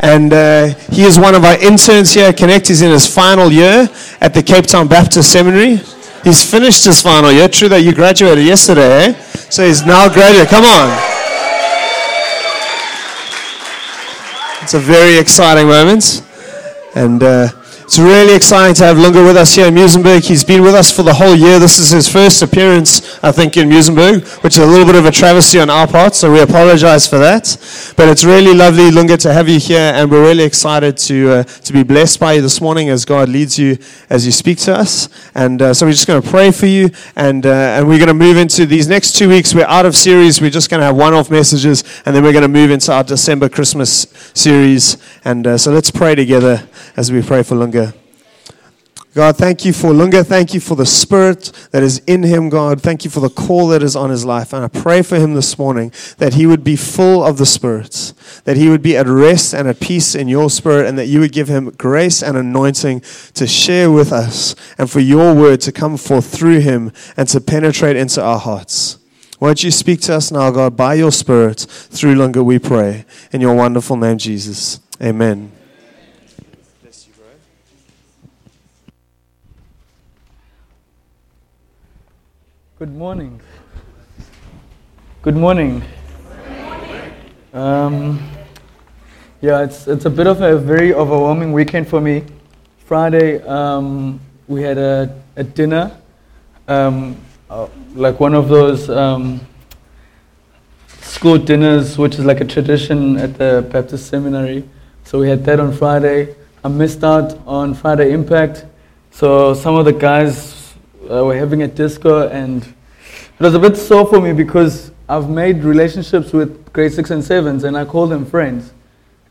and uh, he is one of our interns here. Connect is in his final year at the Cape Town Baptist Seminary. He's finished his final year. True that you graduated yesterday, eh? So he's now graduated. Come on. It's a very exciting moment. And uh, it's really exciting to have Lunga with us here in Muizenberg. He's been with us for the whole year. This is his first appearance, I think, in Muizenberg, which is a little bit of a travesty on our part, so we apologize for that. But it's really lovely, Lunga, to have you here, and we're really excited to, uh, to be blessed by you this morning as God leads you as you speak to us. And uh, so we're just going to pray for you, and, uh, and we're going to move into these next two weeks. We're out of series. We're just going to have one off messages, and then we're going to move into our December Christmas series. And uh, so let's pray together as we pray for Lunga. God, thank you for Lunga. Thank you for the spirit that is in him, God. Thank you for the call that is on his life. And I pray for him this morning that he would be full of the Spirit, that he would be at rest and at peace in your spirit, and that you would give him grace and anointing to share with us and for your word to come forth through him and to penetrate into our hearts. Won't you speak to us now, God, by your Spirit through Lunga, we pray. In your wonderful name, Jesus. Amen. Good morning. Good morning. Um, yeah, it's, it's a bit of a very overwhelming weekend for me. Friday, um, we had a, a dinner, um, uh, like one of those um, school dinners, which is like a tradition at the Baptist Seminary. So we had that on Friday. I missed out on Friday Impact. So some of the guys uh, were having a disco, and it was a bit sore for me because I've made relationships with grade six and sevens, and I call them friends.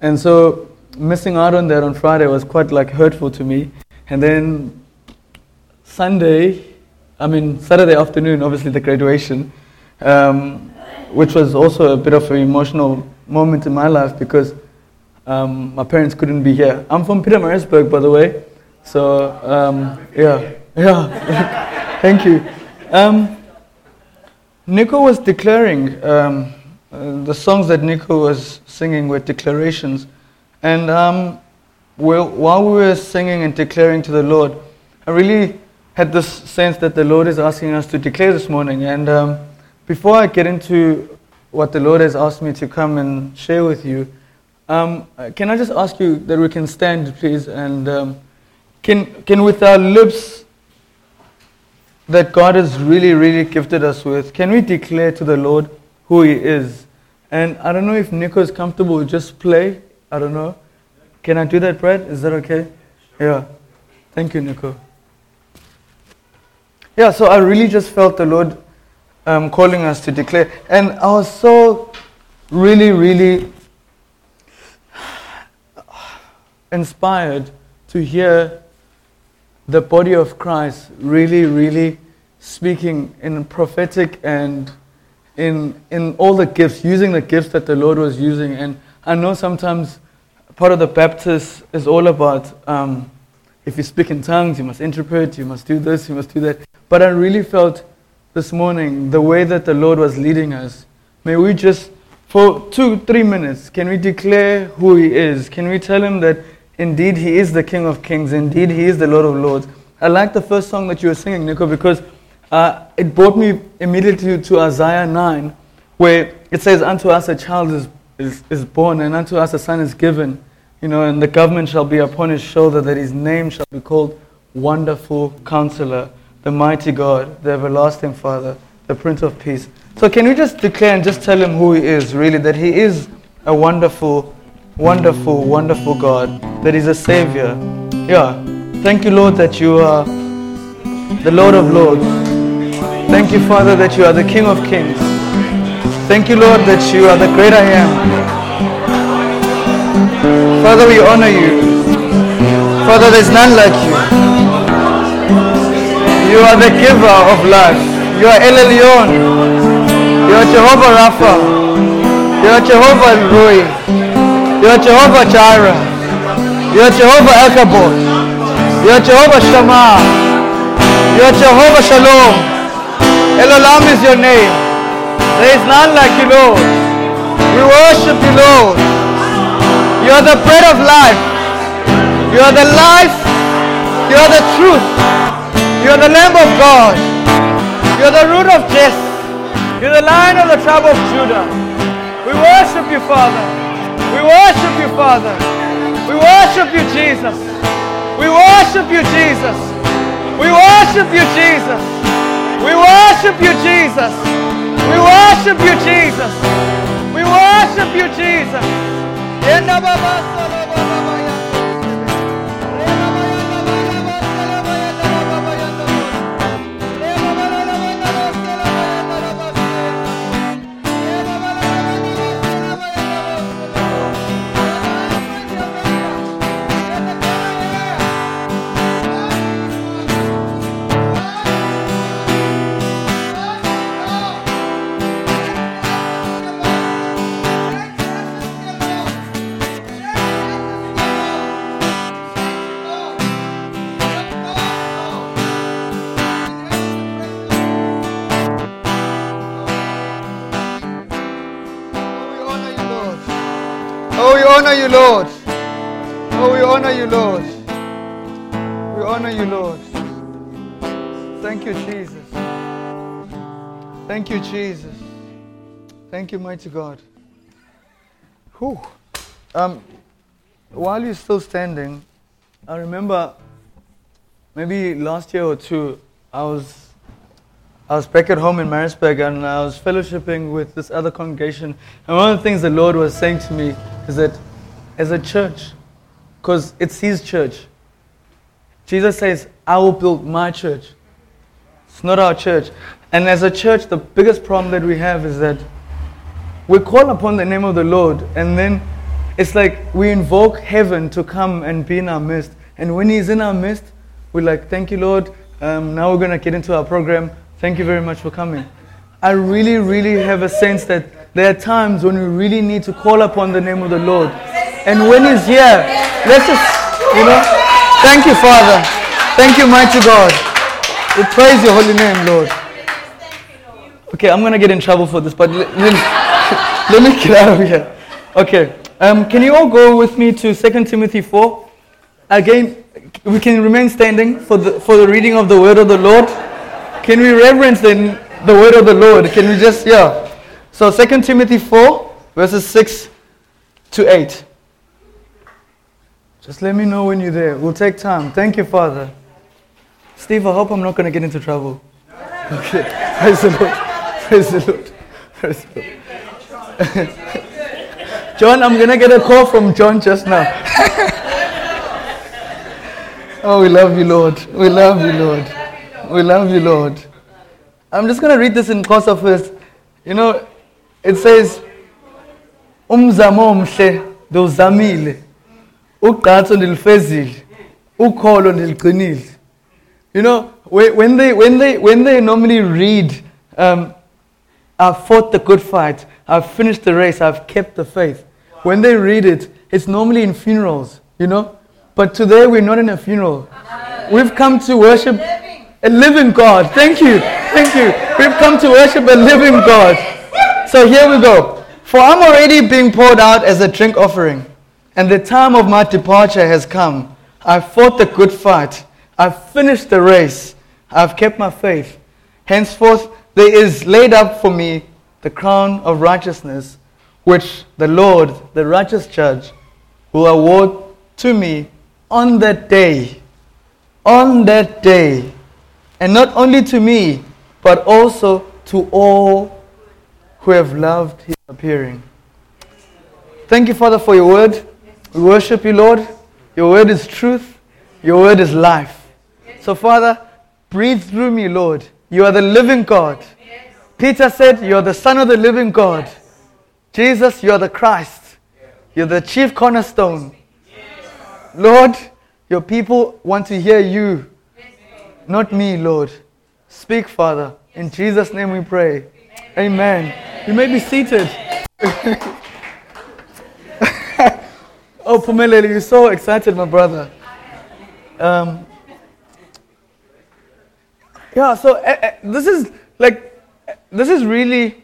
And so missing out on that on Friday was quite like hurtful to me. And then Sunday, I mean Saturday afternoon, obviously the graduation, um, which was also a bit of an emotional moment in my life because um, my parents couldn't be here. I'm from Pietermaritzburg, by the way. So um, yeah, yeah. Thank you. Um, Nico was declaring, um, uh, the songs that Nico was singing were declarations. And um, while we were singing and declaring to the Lord, I really had this sense that the Lord is asking us to declare this morning. And um, before I get into what the Lord has asked me to come and share with you, um, can I just ask you that we can stand, please, and um, can, can with our lips that God has really, really gifted us with, can we declare to the Lord who He is? And I don't know if Nico is comfortable, just play. I don't know. Can I do that, Brad? Is that okay? Yeah. Thank you, Nico. Yeah, so I really just felt the Lord um, calling us to declare. And I was so really, really inspired to hear the body of Christ really, really speaking in prophetic and in, in all the gifts, using the gifts that the Lord was using. And I know sometimes part of the Baptist is all about um, if you speak in tongues, you must interpret, you must do this, you must do that. But I really felt this morning the way that the Lord was leading us. May we just, for two, three minutes, can we declare who He is? Can we tell Him that Indeed, He is the King of Kings. Indeed, He is the Lord of Lords. I like the first song that you were singing, Nico, because uh, it brought me immediately to Isaiah 9, where it says, Unto us a child is, is, is born, and unto us a son is given. You know, and the government shall be upon his shoulder, that his name shall be called Wonderful Counselor, the Mighty God, the Everlasting Father, the Prince of Peace. So, can we just declare and just tell him who he is, really? That he is a wonderful wonderful, wonderful God, that is a Savior. Yeah. Thank you, Lord, that you are the Lord of Lords. Thank you, Father, that you are the King of Kings. Thank you, Lord, that you are the great I am. Father, we honor you. Father, there's none like you. You are the giver of life. You are El Elyon. You are Jehovah Rapha. You are Jehovah Rohi. You are Jehovah Jireh. You are Jehovah Elkabot. You are Jehovah Shammah. You are Jehovah Shalom. Elolam is your name. There is none like you, Lord. We worship you, Lord. You You are the bread of life. You are the life. You are the truth. You are the Lamb of God. You are the root of Jesse. You're the Lion of the tribe of Judah. We worship you, Father. Worship you, Father. We worship you, Jesus. We worship you, Jesus. We worship you, Jesus. We worship you, Jesus. We worship you, Jesus. We worship you, Jesus. Lord. Oh, we honor you, Lord. We honor you, Lord. Thank you, Jesus. Thank you, Jesus. Thank you, mighty God. Whew. Um, while you're still standing, I remember maybe last year or two, I was I was back at home in Maritzburg and I was fellowshipping with this other congregation. And one of the things the Lord was saying to me is that as a church, because it's His church, Jesus says, I will build my church. It's not our church. And as a church, the biggest problem that we have is that we call upon the name of the Lord and then it's like we invoke heaven to come and be in our midst. And when He's in our midst, we're like, Thank you, Lord. Um, now we're going to get into our program. Thank you very much for coming. I really, really have a sense that there are times when we really need to call upon the name of the Lord. And when He's here, let's just, you know, thank you, Father. Thank you, mighty God. We praise your holy name, Lord. Okay, I'm going to get in trouble for this, but let, let, me get out of here. Okay, um, can you all go with me to 2 Timothy 4? Again, we can remain standing for the, for the reading of the word of the Lord. Can we reverence the, the word of the Lord? Can we just, yeah. So 2 Timothy 4, verses 6 to 8. Just let me know when you're there. We'll take time. Thank you, Father. Steve, I hope I'm not going to get into trouble. Okay. Praise the Lord. Praise the Lord. Praise the Lord. John, I'm going to get a call from John just now. oh, we love you, Lord. We love you, Lord. We love you, Lord. I'm just going to read this in Xhosa first. You know, it says, Umzamo omhle nduzamile. Ugqatso ndilifezile. Ukholo ndiliqinile. You know, when they, when they, when they normally read, um, I've fought the good fight, I've finished the race, I've kept the faith. When they read it, it's normally in funerals, you know? But today we're not in a funeral. We've come to worship a living God. Thank you. Thank you. We've come to worship a living God. So here we go. For I'm already being poured out as a drink offering, and the time of my departure has come. I've fought the good fight. I've finished the race. I've kept my faith. Henceforth, there is laid up for me the crown of righteousness, which the Lord, the righteous judge, will award to me on that day. On that day. And not only to me, but also to all who have loved his appearing. Thank you, Father, for your word. We worship you, Lord. Your word is truth. Your word is life. So, Father, breathe through me, Lord. You are the living God. Peter said, You are the Son of the living God. Jesus, you are the Christ. You're the chief cornerstone. Lord, your people want to hear you, not me, Lord. Speak, Father. In Jesus' name we pray. Amen. You may be seated. oh, Pumelele, you're so excited, my brother. Um, yeah, so uh, uh, this is like, uh, this is really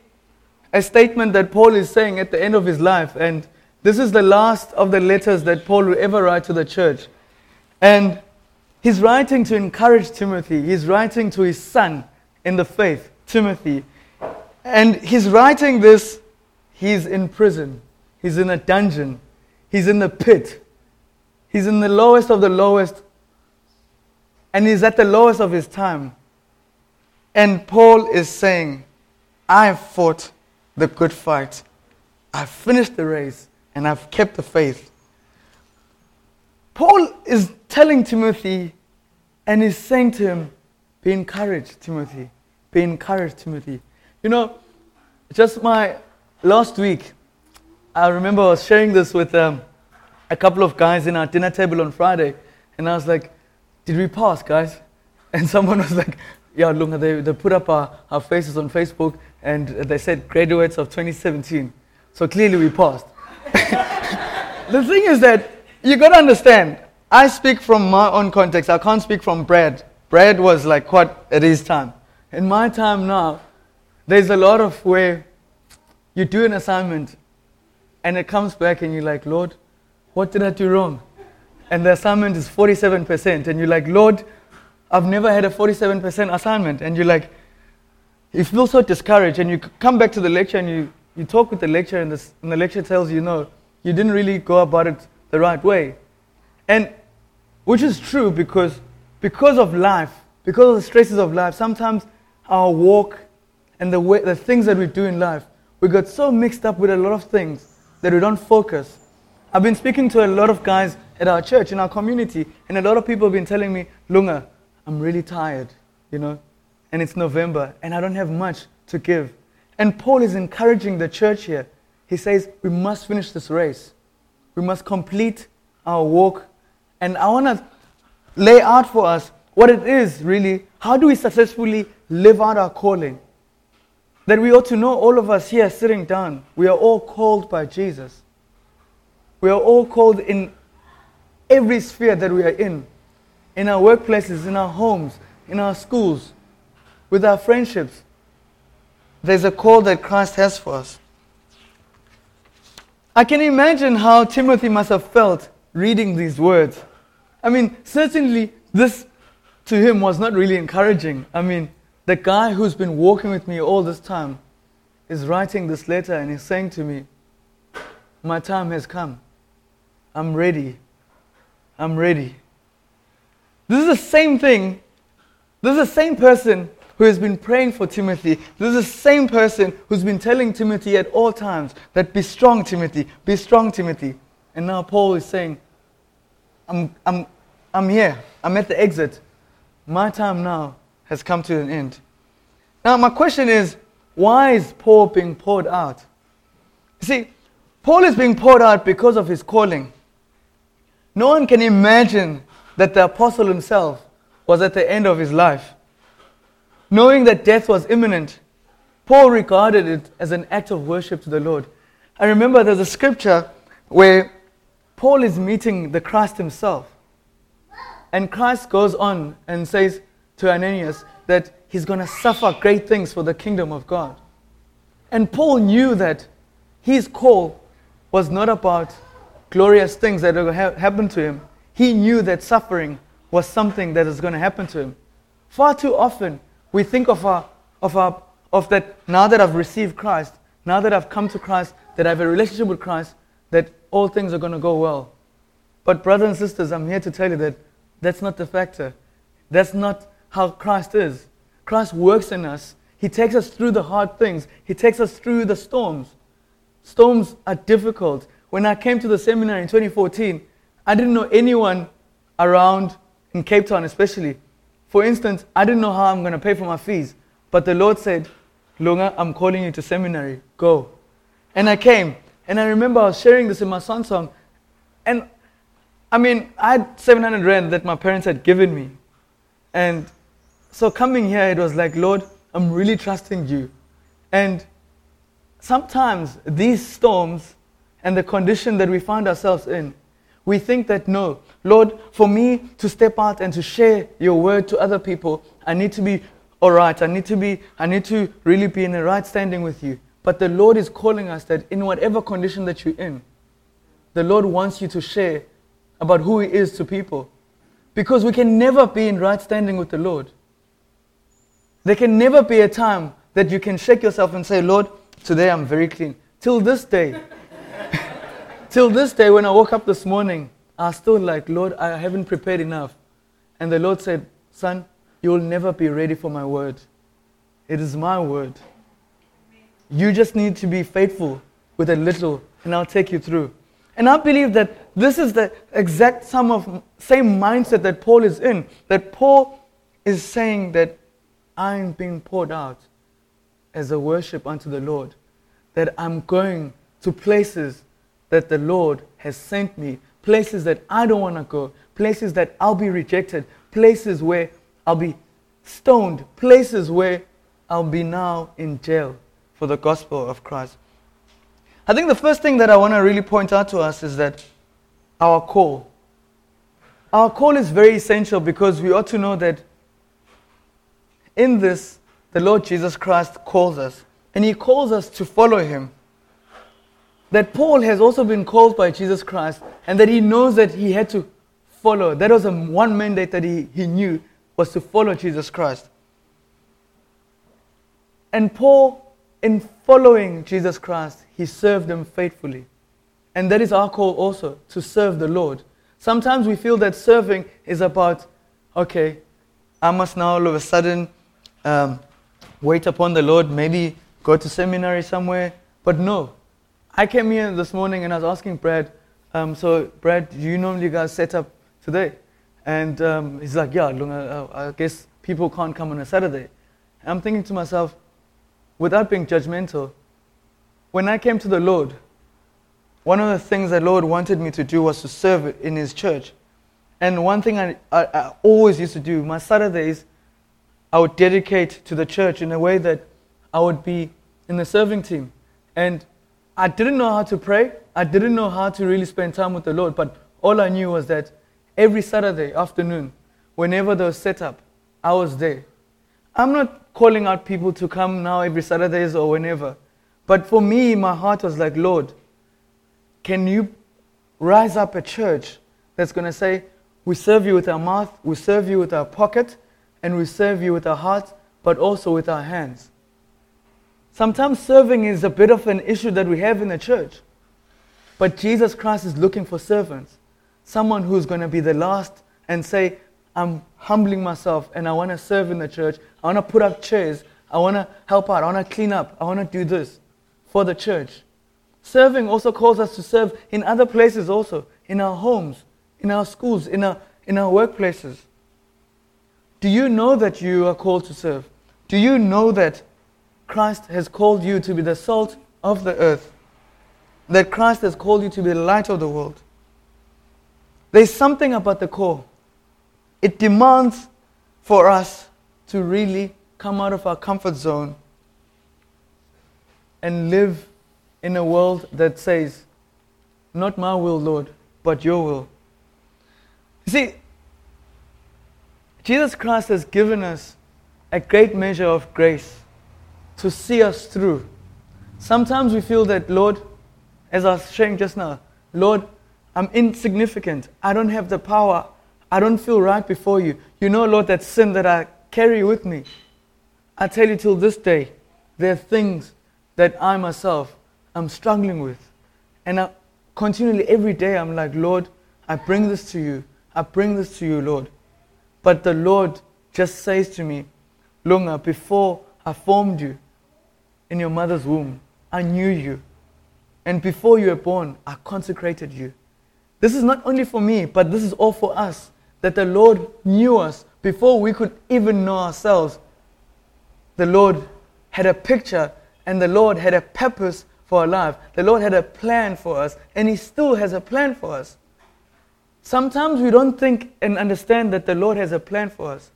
a statement that Paul is saying at the end of his life. And This is the last of the letters that Paul will ever write to the church. And he's writing to encourage Timothy. He's writing to his son in the faith, Timothy. And he's writing this, he's in prison, he's in a dungeon, he's in the pit, he's in the lowest of the lowest, and he's at the lowest of his time. And Paul is saying, I fought the good fight, I've finished the race, and I've kept the faith. Paul is telling Timothy and he's saying to him, Be encouraged, Timothy. Be encouraged, Timothy. You know, just my last week, I remember I was sharing this with um, a couple of guys in our dinner table on Friday, and I was like, Did we pass, guys? And someone was like, Yeah, look, they, they put up our, our faces on Facebook and they said graduates of 2017. So clearly we passed. the thing is that you got to understand, I speak from my own context. I can't speak from Brad. Brad was like what at his time. In my time now, there's a lot of where you do an assignment and it comes back and you're like, Lord, what did I do wrong? And the assignment is 47%. And you're like, Lord, I've never had a 47% assignment. And you're like, you feel so discouraged. And you come back to the lecture and you, you talk with the lecturer, and, and the lecturer tells you, no, you didn't really go about it the right way. And which is true because because of life, because of the stresses of life, sometimes our walk and the, way, the things that we do in life, we got so mixed up with a lot of things that we don't focus. I've been speaking to a lot of guys at our church, in our community, and a lot of people have been telling me, Lunga, I'm really tired, you know, and it's November, and I don't have much to give. And Paul is encouraging the church here. He says, We must finish this race. We must complete our walk. And I want to lay out for us what it is really. How do we successfully live out our calling? That we ought to know, all of us here sitting down, we are all called by Jesus. We are all called in every sphere that we are in in our workplaces, in our homes, in our schools, with our friendships. There's a call that Christ has for us. I can imagine how Timothy must have felt reading these words. I mean, certainly this to him was not really encouraging. I mean, the guy who's been walking with me all this time is writing this letter and he's saying to me, My time has come. I'm ready. I'm ready. This is the same thing. This is the same person who has been praying for Timothy. This is the same person who's been telling Timothy at all times that be strong, Timothy, be strong, Timothy. And now Paul is saying, I'm, I'm, I'm here. I'm at the exit. My time now has come to an end. Now, my question is why is Paul being poured out? See, Paul is being poured out because of his calling. No one can imagine that the apostle himself was at the end of his life. Knowing that death was imminent, Paul regarded it as an act of worship to the Lord. I remember there's a scripture where Paul is meeting the Christ himself. And Christ goes on and says to Ananias that he's going to suffer great things for the kingdom of God. And Paul knew that his call was not about glorious things that going to happen to him, he knew that suffering was something that is going to happen to him. Far too often, we think of, our, of, our, of that now that I've received Christ, now that I've come to Christ, that I have a relationship with Christ, that all things are going to go well. But, brothers and sisters, I'm here to tell you that that's not the factor. That's not how Christ is. Christ works in us. He takes us through the hard things, He takes us through the storms. Storms are difficult. When I came to the seminary in 2014, I didn't know anyone around in Cape Town, especially. For instance, I didn't know how I'm going to pay for my fees. But the Lord said, Lunga, I'm calling you to seminary. Go. And I came. And I remember I was sharing this in my son's song. And I mean, I had 700 Rand that my parents had given me. And so coming here, it was like, Lord, I'm really trusting you. And sometimes these storms and the condition that we find ourselves in, we think that no, Lord, for me to step out and to share your word to other people, I need to be all right. I need to be, I need to really be in the right standing with you. But the Lord is calling us that in whatever condition that you're in, the Lord wants you to share about who He is to people. Because we can never be in right standing with the Lord. There can never be a time that you can shake yourself and say, Lord, today I'm very clean. Till this day, till this day, when I woke up this morning, I was still like, Lord, I haven't prepared enough. And the Lord said, Son, you will never be ready for my word. It is my word. You just need to be faithful with a little, and I'll take you through. And I believe that this is the exact same mindset that Paul is in. That Paul is saying that I'm being poured out as a worship unto the Lord. That I'm going to places that the Lord has sent me, places that I don't want to go, places that I'll be rejected, places where I'll be stoned, places where I'll be now in jail for the gospel of Christ. I think the first thing that I want to really point out to us is that our call. Our call is very essential because we ought to know that in this, the Lord Jesus Christ calls us, and He calls us to follow Him. That Paul has also been called by Jesus Christ, and that he knows that he had to follow. That was a one mandate that he, he knew was to follow Jesus Christ. And Paul, in following Jesus Christ, he served them faithfully. And that is our call also, to serve the Lord. Sometimes we feel that serving is about, okay, I must now all of a sudden um, wait upon the Lord, maybe go to seminary somewhere. But no. I came here this morning and I was asking Brad, um, so Brad, do you normally guys set up today? And um, he's like, yeah, I, guess people can't come on a Saturday. And I'm thinking to myself, without being judgmental, when I came to the Lord, one of the things the Lord wanted me to do was to serve in His church. And one thing I, I, I, always used to do, my Saturdays, I would dedicate to the church in a way that I would be in the serving team. And I didn't know how to pray. I didn't know how to really spend time with the Lord. But all I knew was that every Saturday afternoon, whenever there was set up, I was there. I'm not calling out people to come now every Saturdays or whenever. But for me, my heart was like, Lord, can you rise up a church that's going to say, we serve you with our mouth, we serve you with our pocket, and we serve you with our hearts, but also with our hands. Sometimes serving is a bit of an issue that we have in the church. But Jesus Christ is looking for servants someone who's going to be the last and say, I'm humbling myself and I want to serve in the church. I want to put up chairs. I want to help out. I want to clean up. I want to do this for the church. Serving also calls us to serve in other places also, in our homes, in our schools, in our, in our workplaces. Do you know that you are called to serve? Do you know that Christ has called you to be the salt of the earth? That Christ has called you to be the light of the world? There's something about the call. It demands for us to really come out of our comfort zone and live in a world that says, Not my will, Lord, but your will. See, Jesus Christ has given us a great measure of grace to see us through. Sometimes we feel that, Lord, as I was saying just now, Lord, I'm insignificant. I don't have the power. I don't feel right before you. You know, Lord, that sin that I carry with me. I tell you till this day, there are things that I myself am struggling with. And I, continually, every day, I'm like, Lord, I bring this to you. I bring this to you, Lord. But the Lord just says to me, Lunga, before I formed you in your mother's womb, I knew you. And before you were born, I consecrated you. This is not only for me, but this is all for us. That the Lord knew us before we could even know ourselves. The Lord had a picture and the Lord had a purpose for our life. The Lord had a plan for us, and He still has a plan for us. Sometimes we don't think and understand that the Lord has a plan for us.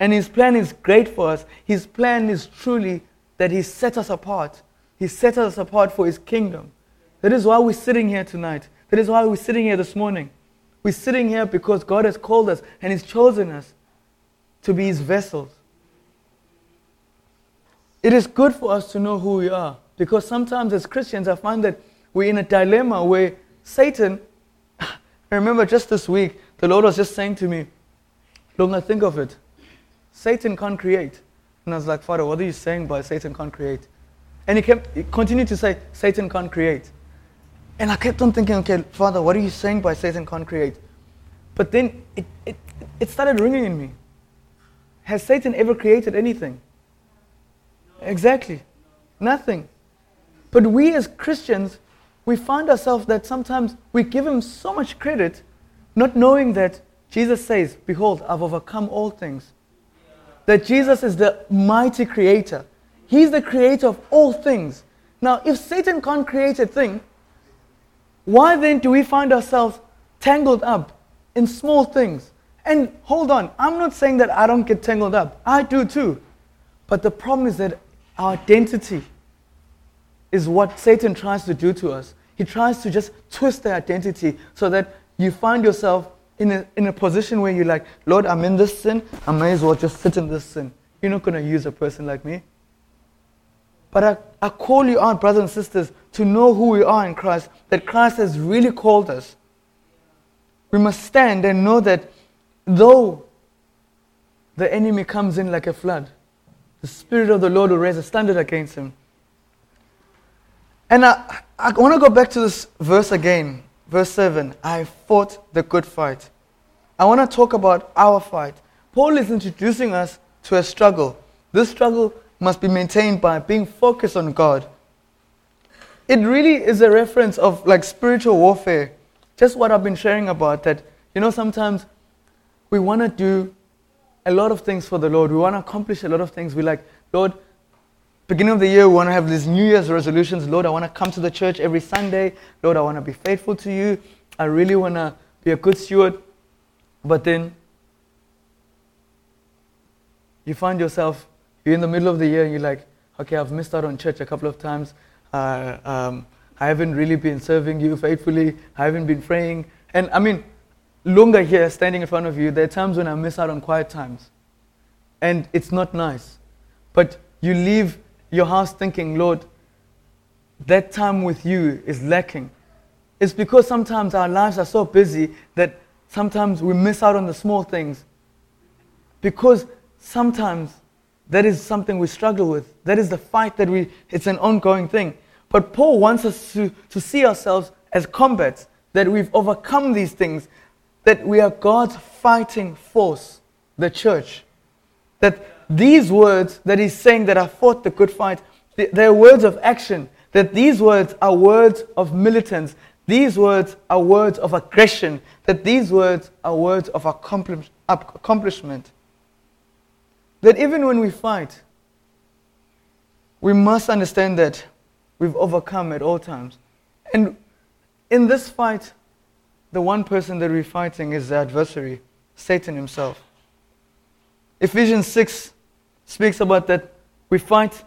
And His plan is great for us. His plan is truly that He set us apart. He set us apart for His kingdom. That is why we're sitting here tonight. That is why we're sitting here this morning. We're sitting here because God has called us and He's chosen us to be His vessels. It is good for us to know who we are because sometimes as Christians, I find that we're in a dilemma where Satan, I remember just this week, the Lord was just saying to me, I think of it. Satan can't create. And I was like, Father, what are you saying by Satan can't create? And he, kept, he continued to say, Satan can't create. And I kept on thinking, okay, Father, what are you saying by Satan can't create? But then it, it, it started ringing in me. Has Satan ever created anything? Exactly. Nothing. But we as Christians, we find ourselves that sometimes we give him so much credit, not knowing that Jesus says, Behold, I've overcome all things. That Jesus is the mighty creator. He's the creator of all things. Now, if Satan can't create a thing, why then do we find ourselves tangled up in small things? And hold on, I'm not saying that I don't get tangled up. I do too. But the problem is that our identity is what Satan tries to do to us. He tries to just twist the identity so that you find yourself in a, in a position where you're like, Lord, I'm in this sin. I may as well just sit in this sin. You're not going to use a person like me. But I, I call you out, brothers and sisters, to know who we are in Christ, that Christ has really called us. We must stand and know that though the enemy comes in like a flood, the Spirit of the Lord will raise a standard against him. And I, I want to go back to this verse again, verse 7. I fought the good fight. I want to talk about our fight. Paul is introducing us to a struggle. This struggle must be maintained by being focused on God. It really is a reference of like spiritual warfare. Just what I've been sharing about that, you know, sometimes we want to do a lot of things for the Lord. We want to accomplish a lot of things. We like, Lord, beginning of the year, we want to have these New Year's resolutions. Lord, I want to come to the church every Sunday. Lord, I want to be faithful to you. I really want to be a good steward. But then you find yourself, you're in the middle of the year and you're like, okay, I've missed out on church a couple of times. Uh, um, I haven't really been serving you faithfully. I haven't been praying. And I mean, Lunga here, standing in front of you, there are times when I miss out on quiet times. And it's not nice. But you leave your house thinking, Lord, that time with you is lacking. It's because sometimes our lives are so busy that sometimes we miss out on the small things. Because sometimes that is something we struggle with. That is the fight that we, it's an ongoing thing. But Paul wants us to, to see ourselves as combats, that we've overcome these things, that we are God's fighting force, the church. That these words that he's saying that I fought the good fight, they're words of action. That these words are words of militants. These words are words of aggression. That these words are words of accomplishment. That even when we fight, we must understand that we've overcome at all times. And in this fight, the one person that we're fighting is the adversary, Satan himself. Ephesians 6 speaks about that we fight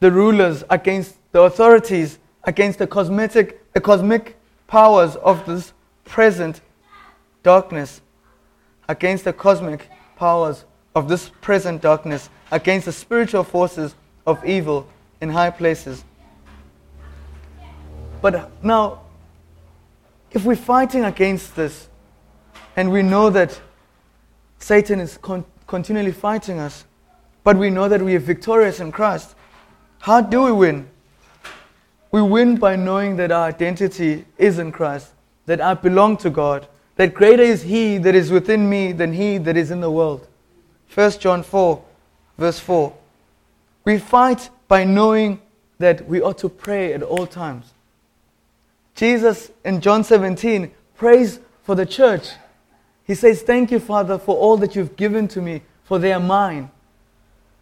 the rulers against the authorities, against the cosmetic, the cosmic powers of this present darkness, against the cosmic powers of this present darkness, against the spiritual forces of evil in high places. But now, if we're fighting against this, and we know that Satan is con- continually fighting us, but we know that we are victorious in Christ, how do we win? We win by knowing that our identity is in Christ, that I belong to God, that greater is He that is within me than He that is in the world. 1 John 4, verse 4. We fight by knowing that we ought to pray at all times. Jesus in John 17 prays for the church. He says, Thank you, Father, for all that you've given to me, for they are mine.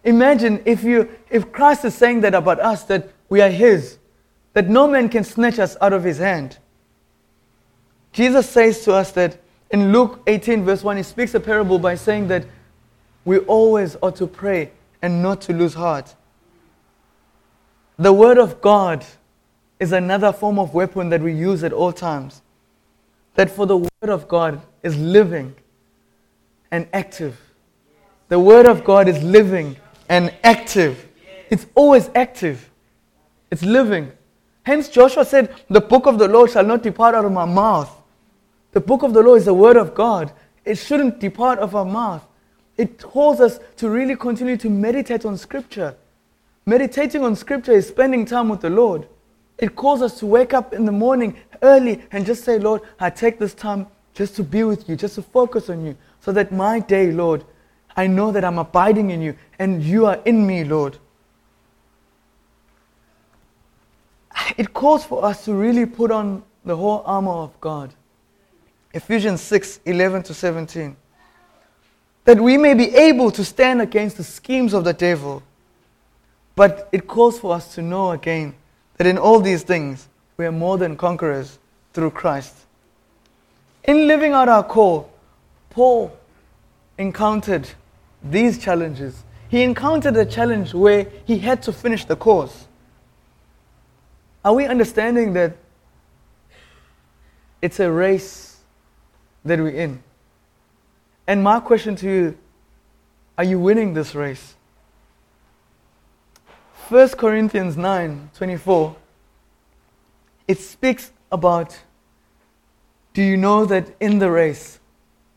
Imagine if, you, if Christ is saying that about us, that we are His, that no man can snatch us out of His hand. Jesus says to us that in Luke 18, verse 1, He speaks a parable by saying that we always ought to pray and not to lose heart. The Word of God is another form of weapon that we use at all times. That for the Word of God is living and active. The Word of God is living and active. It's always active, it's living. Hence, Joshua said, The book of the Lord shall not depart out of my mouth. The book of the Lord is the word of God. It shouldn't depart of our mouth. It calls us to really continue to meditate on Scripture. Meditating on Scripture is spending time with the Lord. It calls us to wake up in the morning early and just say, Lord, I take this time just to be with you, just to focus on you, so that my day, Lord, I know that I'm abiding in you and you are in me, Lord. It calls for us to really put on the whole armor of God. Ephesians 6 11 to 17. That we may be able to stand against the schemes of the devil. But it calls for us to know again that in all these things we are more than conquerors through Christ. In living out our call, Paul encountered these challenges. He encountered a challenge where he had to finish the course. Are we understanding that it's a race that we're in? And my question to you are you winning this race? 1 Corinthians 9 24, it speaks about do you know that in the race,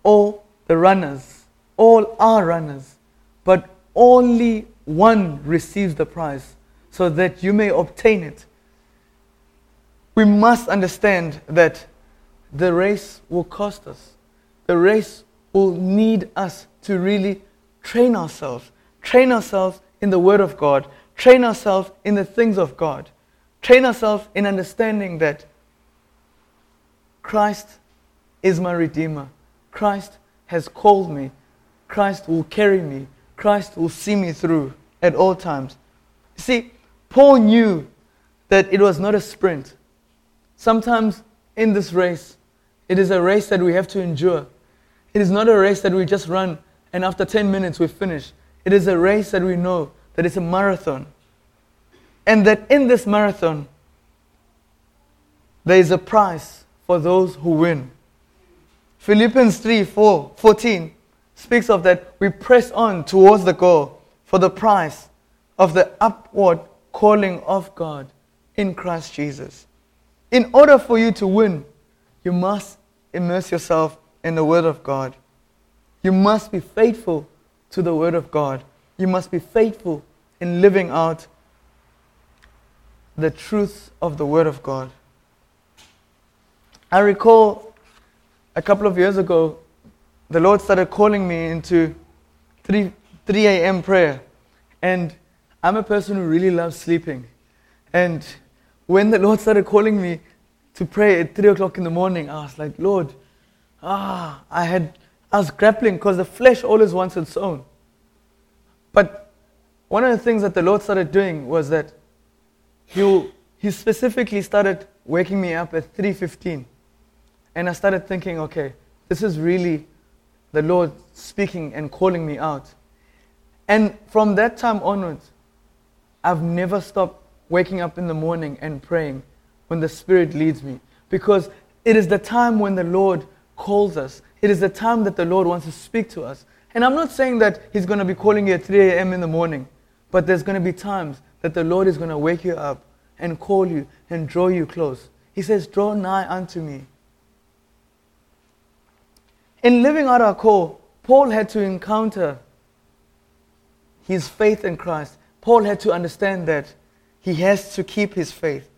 all the runners, all are runners, but only one receives the prize so that you may obtain it. We must understand that the race will cost us. The race will need us to really train ourselves. Train ourselves in the Word of God. Train ourselves in the things of God. Train ourselves in understanding that Christ is my Redeemer. Christ has called me. Christ will carry me. Christ will see me through at all times. You see, Paul knew that it was not a sprint. Sometimes in this race, it is a race that we have to endure. It is not a race that we just run and after 10 minutes we finish. It is a race that we know that it's a marathon. And that in this marathon, there is a prize for those who win. Philippians 3 4, 14 speaks of that we press on towards the goal for the prize of the upward calling of God in Christ Jesus. In order for you to win, you must immerse yourself in the Word of God. You must be faithful to the Word of God. You must be faithful in living out the truth of the Word of God. I recall a couple of years ago, the Lord started calling me into 3, 3 a.m. prayer. And I'm a person who really loves sleeping. And when the Lord started calling me to pray at 3 o'clock in the morning, I was like, Lord, ah, I had, I was grappling because the flesh always wants its own. But one of the things that the Lord started doing was that he, he specifically started waking me up at 3.15. And I started thinking, okay, this is really the Lord speaking and calling me out. And from that time onwards, I've never stopped waking up in the morning and praying when the Spirit leads me. Because it is the time when the Lord calls us, it is the time that the Lord wants to speak to us. And I'm not saying that He's going to be calling you at 3 a.m. in the morning, but there's going to be times that the Lord is going to wake you up and call you and draw you close. He says, Draw nigh unto me. In living out our call, Paul had to encounter his faith in Christ. Paul had to understand that he has to keep his faith.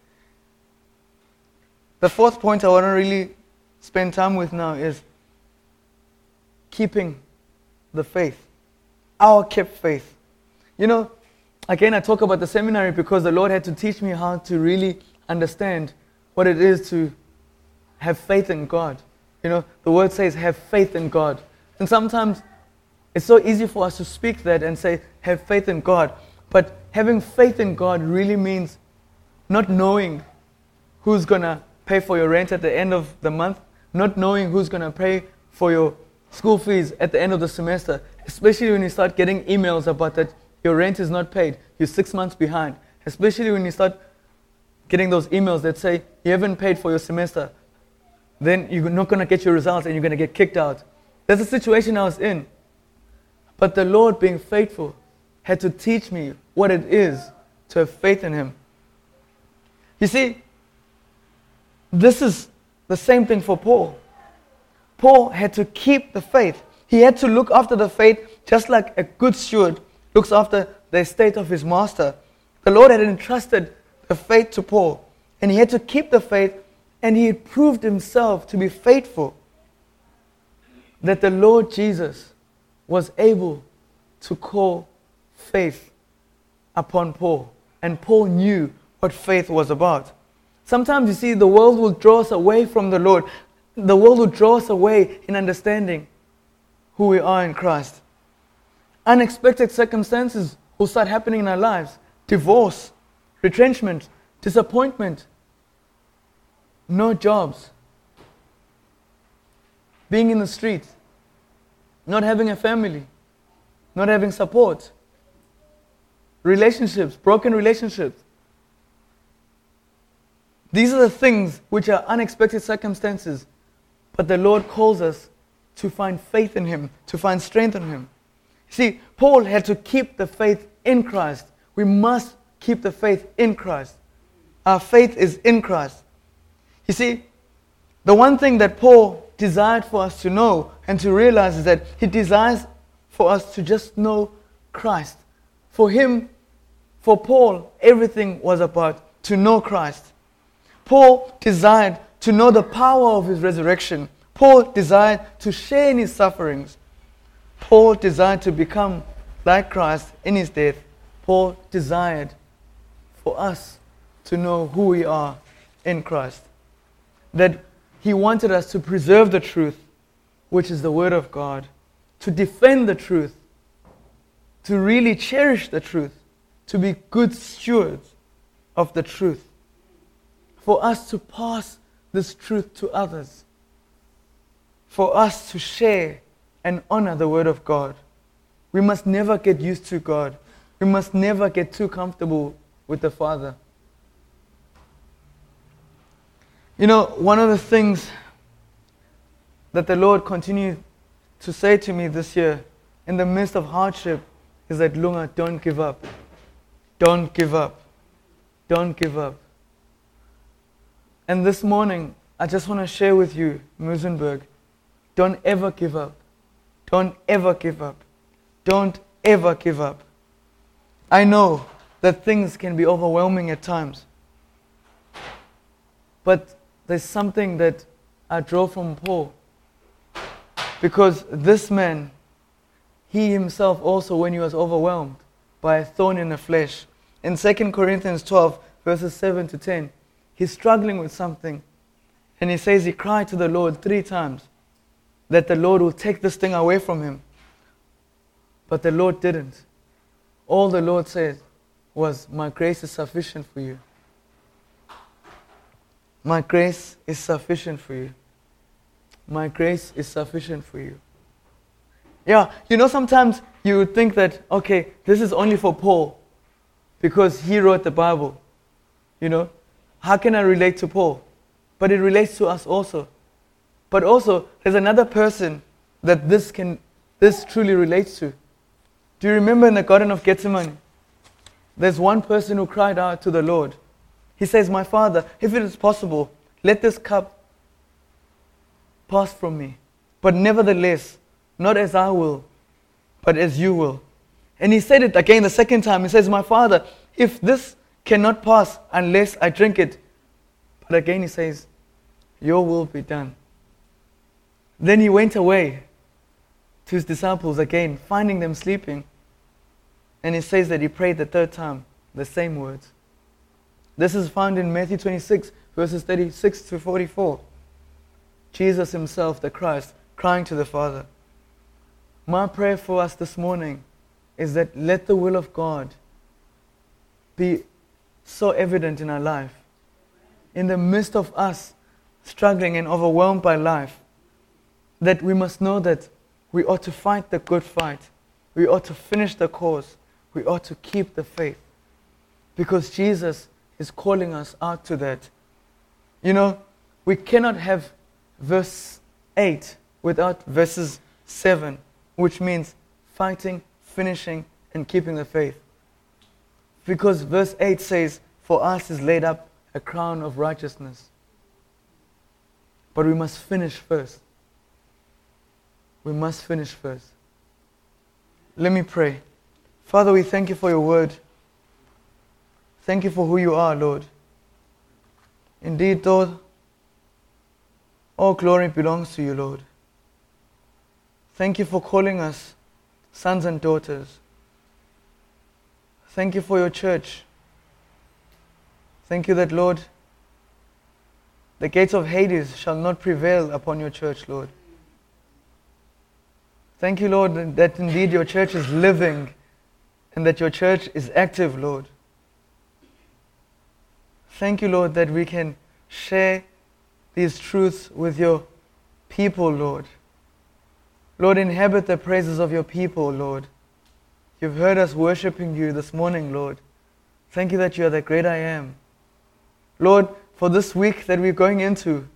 The fourth point I want to really spend time with now is keeping the faith. Our kept faith. You know, again, I talk about the seminary because the Lord had to teach me how to really understand what it is to have faith in God. You know, the word says, have faith in God. And sometimes it's so easy for us to speak that and say, have faith in God. But having faith in God really means not knowing who's going to pay for your rent at the end of the month, not knowing who's going to pay for your school fees at the end of the semester, especially when you start getting emails about that your rent is not paid, you're six months behind, especially when you start getting those emails that say you haven't paid for your semester, then you're not going to get your results and you're going to get kicked out. That's the situation I was in. But the Lord, being faithful, had to teach me what it is to have faith in Him. You see, this is the same thing for Paul. Paul had to keep the faith. He had to look after the faith just like a good steward looks after the estate of his master. The Lord had entrusted the faith to Paul, and he had to keep the faith, and he had proved himself to be faithful. That the Lord Jesus was able to call faith upon Paul, and Paul knew what faith was about. Sometimes you see, the world will draw us away from the Lord. The world will draw us away in understanding who we are in Christ. Unexpected circumstances will start happening in our lives divorce, retrenchment, disappointment, no jobs, being in the streets, not having a family, not having support, relationships, broken relationships. These are the things which are unexpected circumstances, but the Lord calls us to find faith in Him, to find strength in Him. See, Paul had to keep the faith in Christ. We must keep the faith in Christ. Our faith is in Christ. You see, the one thing that Paul desired for us to know and to realize is that he desires for us to just know Christ. For him, for Paul, everything was about to know Christ. Paul desired to know the power of his resurrection. Paul desired to share in his sufferings. Paul desired to become like Christ in his death. Paul desired for us to know who we are in Christ. That he wanted us to preserve the truth, which is the Word of God, to defend the truth, to really cherish the truth, to be good stewards of the truth, for us to pass this truth to others, for us to share and honor the Word of God. We must never get used to God. We must never get too comfortable with the Father. You know, one of the things that the Lord continued to say to me this year in the midst of hardship is that, Lunga, don't give up. Don't give up. Don't give up. And this morning, I just want to share with you, Muizenberg, don't ever give up. Don't ever give up. Don't ever give up. I know that things can be overwhelming at times. But there's something that I draw from Paul. Because this man, he himself also, when he was overwhelmed by a thorn in the flesh, in 2 Corinthians 12, verses 7 to 10, he's struggling with something. And he says he cried to the Lord three times that the Lord will take this thing away from him. But the Lord didn't. All the Lord said was, My grace is sufficient for you. My grace is sufficient for you. My grace is sufficient for you. Yeah, you know, sometimes you would think that, okay, this is only for Paul because he wrote the Bible. You know, how can I relate to Paul? But it relates to us also. But also, there's another person that this can this truly relates to. Do you remember in the Garden of Gethsemane? There's one person who cried out to the Lord. He says, My Father, if it is possible, let this cup pass from me. But nevertheless, not as I will, but as you will. And he said it again the second time. He says, My Father, if this cannot pass unless I drink it. But again he says, Your will be done. Then he went away to his disciples again, finding them sleeping. And he says that he prayed the third time the same words. This is found in Matthew 26, verses 36 to 44. Jesus himself, the Christ, crying to the Father. My prayer for us this morning is that let the will of God be so evident in our life. In the midst of us struggling and overwhelmed by life, that we must know that we ought to fight the good fight. We ought to finish the course. We ought to keep the faith. Because Jesus is calling us out to that. You know, we cannot have verse 8 without verses 7, which means fighting, finishing, and keeping the faith. Because verse 8 says, For us is laid up a crown of righteousness. But we must finish first. We must finish first. Let me pray. Father, we thank you for your word. Thank you for who you are, Lord. Indeed, Lord, all glory belongs to you, Lord. Thank you for calling us sons and daughters. Thank you for your church. Thank you that, Lord, the gates of Hades shall not prevail upon your church, Lord. Thank you, Lord, that indeed your church is living and that your church is active, Lord. Thank you, Lord, that we can share these truths with your people, Lord. Lord, inhabit the praises of your people, Lord. You've heard us worshiping you this morning, Lord. Thank you that you are the great I am. Lord, for this week that we're going into,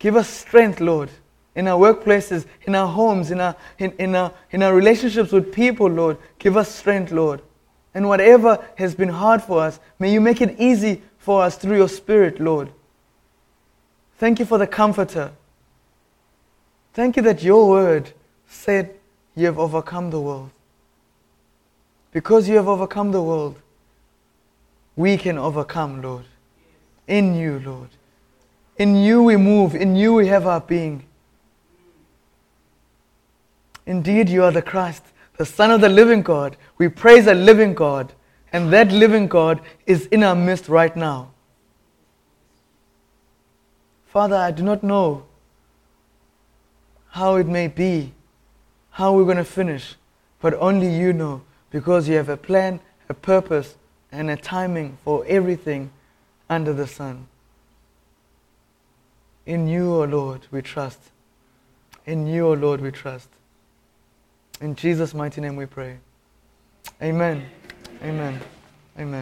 give us strength, Lord, in our workplaces, in our homes, in our, in, in, our, in our relationships with people, Lord. Give us strength, Lord. And whatever has been hard for us, may you make it easy for us through your Spirit, Lord. Thank you for the Comforter. Thank you that your word said you have overcome the world. Because you have overcome the world, we can overcome, Lord. In you, Lord. In you we move, in you we have our being. Indeed, you are the Christ, the Son of the living God. We praise a living God, and that living God is in our midst right now. Father, I do not know how it may be, how we're going to finish, but only you know because you have a plan, a purpose, and a timing for everything under the sun. In you, O oh Lord, we trust. In you, O oh Lord, we trust. In Jesus' mighty name we pray. Amen. Amen. Amen.